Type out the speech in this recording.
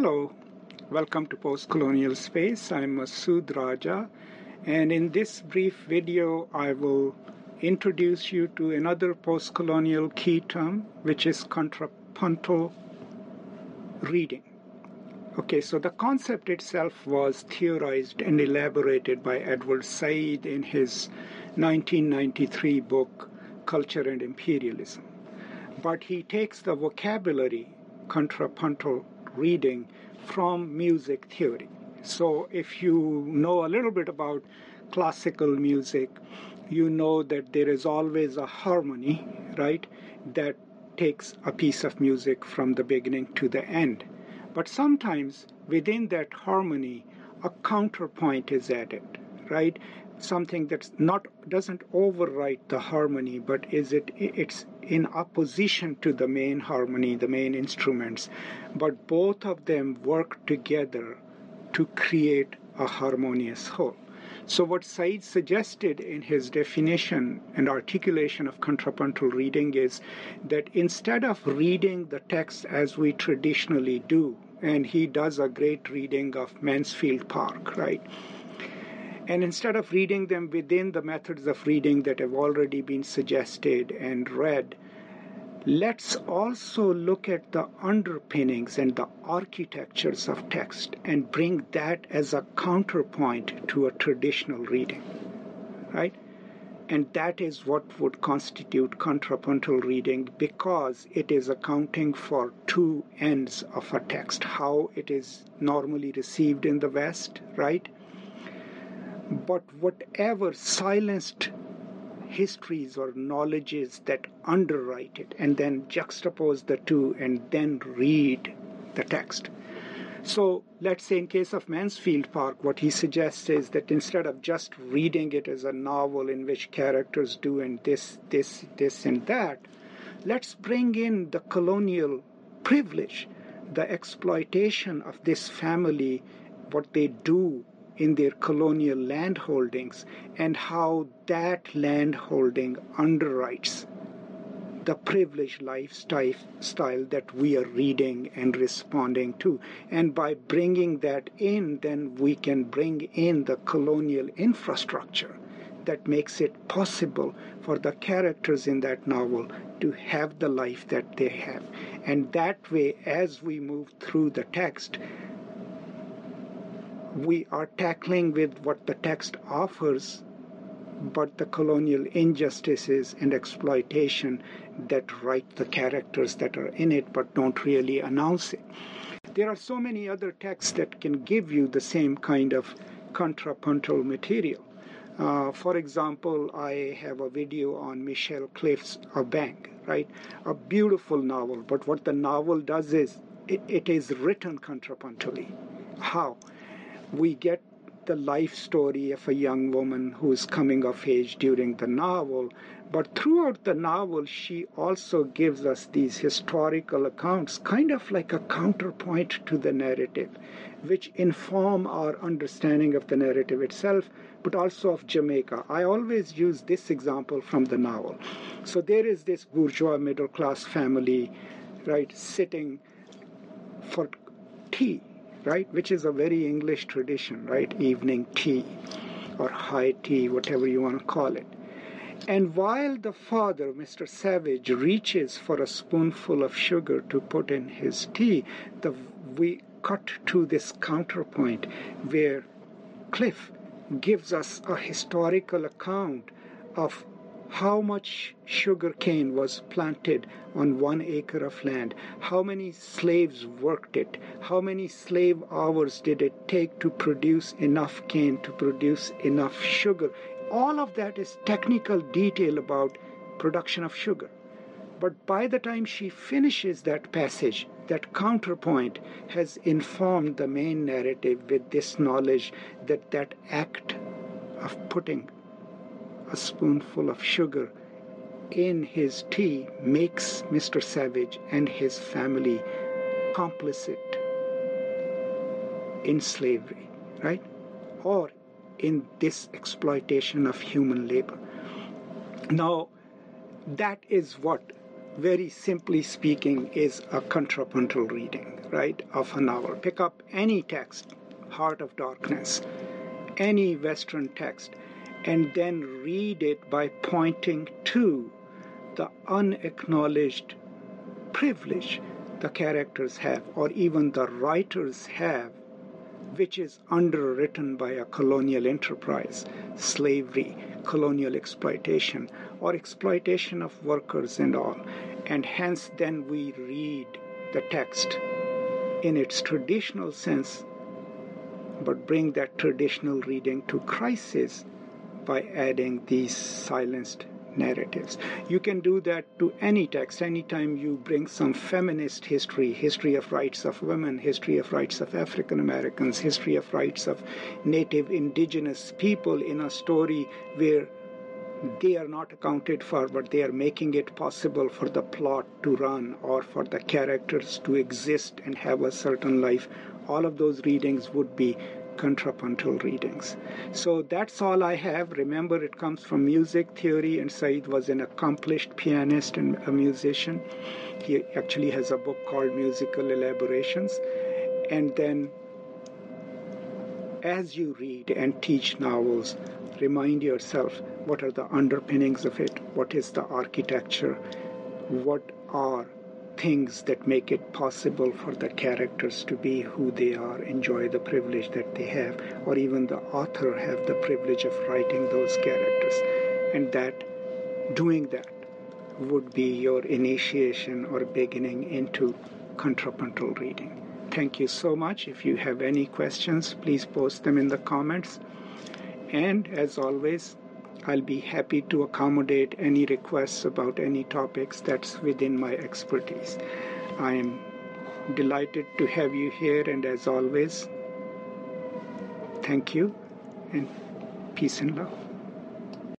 Hello, welcome to Postcolonial Space. I'm Masood Raja, and in this brief video, I will introduce you to another postcolonial key term, which is contrapuntal reading. Okay, so the concept itself was theorized and elaborated by Edward Said in his 1993 book, Culture and Imperialism. But he takes the vocabulary contrapuntal reading from music theory. So, if you know a little bit about classical music, you know that there is always a harmony, right, that takes a piece of music from the beginning to the end. But sometimes within that harmony, a counterpoint is added, right? Something that's not doesn't overwrite the harmony, but is it it's in opposition to the main harmony, the main instruments, but both of them work together to create a harmonious whole. So, what Said suggested in his definition and articulation of contrapuntal reading is that instead of reading the text as we traditionally do, and he does a great reading of Mansfield Park, right? And instead of reading them within the methods of reading that have already been suggested and read, let's also look at the underpinnings and the architectures of text and bring that as a counterpoint to a traditional reading. Right? And that is what would constitute contrapuntal reading because it is accounting for two ends of a text how it is normally received in the West, right? But whatever silenced histories or knowledges that underwrite it and then juxtapose the two and then read the text. So let's say in case of Mansfield Park, what he suggests is that instead of just reading it as a novel in which characters do and this, this, this and that, let's bring in the colonial privilege, the exploitation of this family, what they do in their colonial land holdings, and how that land holding underwrites the privileged lifestyle that we are reading and responding to. And by bringing that in, then we can bring in the colonial infrastructure that makes it possible for the characters in that novel to have the life that they have. And that way, as we move through the text, we are tackling with what the text offers but the colonial injustices and exploitation that write the characters that are in it but don't really announce it. There are so many other texts that can give you the same kind of contrapuntal material. Uh, for example, I have a video on Michelle Cliff's Abeng, right? A beautiful novel, but what the novel does is it, it is written contrapuntally. How? We get the life story of a young woman who is coming of age during the novel. But throughout the novel, she also gives us these historical accounts, kind of like a counterpoint to the narrative, which inform our understanding of the narrative itself, but also of Jamaica. I always use this example from the novel. So there is this bourgeois middle class family, right, sitting for tea right? Which is a very English tradition, right? Evening tea or high tea, whatever you want to call it. And while the father, Mr. Savage, reaches for a spoonful of sugar to put in his tea, the, we cut to this counterpoint where Cliff gives us a historical account of how much sugar cane was planted on one acre of land, how many slaves worked it, how many slave hours did it take to produce enough cane to produce enough sugar. All of that is technical detail about production of sugar. But by the time she finishes that passage, that counterpoint has informed the main narrative with this knowledge that that act of putting a spoonful of sugar in his tea makes Mr. Savage and his family complicit in slavery, right? Or in this exploitation of human labor. Now, that is what very simply speaking, is a contrapuntal reading, right, of a novel. Pick up any text, Heart of Darkness, any Western text, and then read it by pointing to the unacknowledged privilege the characters have, or even the writers have, which is underwritten by a colonial enterprise, slavery, colonial exploitation, or exploitation of workers and all. And hence, then we read the text in its traditional sense, but bring that traditional reading to crisis by adding these silenced narratives. You can do that to any text anytime you bring some feminist history, history of rights of women, history of rights of African Americans, history of rights of native indigenous people in a story where they are not accounted for, but they are making it possible for the plot to run or for the characters to exist and have a certain life. All of those readings would be contrapuntal readings. So that's all I have. Remember, it comes from music theory, and Said was an accomplished pianist and a musician. He actually has a book called Musical Elaborations. And then, as you read and teach novels, remind yourself what are the underpinnings of it, what is the architecture, what are things that make it possible for the characters to be who they are, enjoy the privilege that they have, or even the author have the privilege of writing those characters. And that doing that would be your initiation or beginning into contrapuntal reading. Thank you so much. If you have any questions, please post them in the comments. And as always, I'll be happy to accommodate any requests about any topics that's within my expertise. I am delighted to have you here, and as always, thank you and peace and love.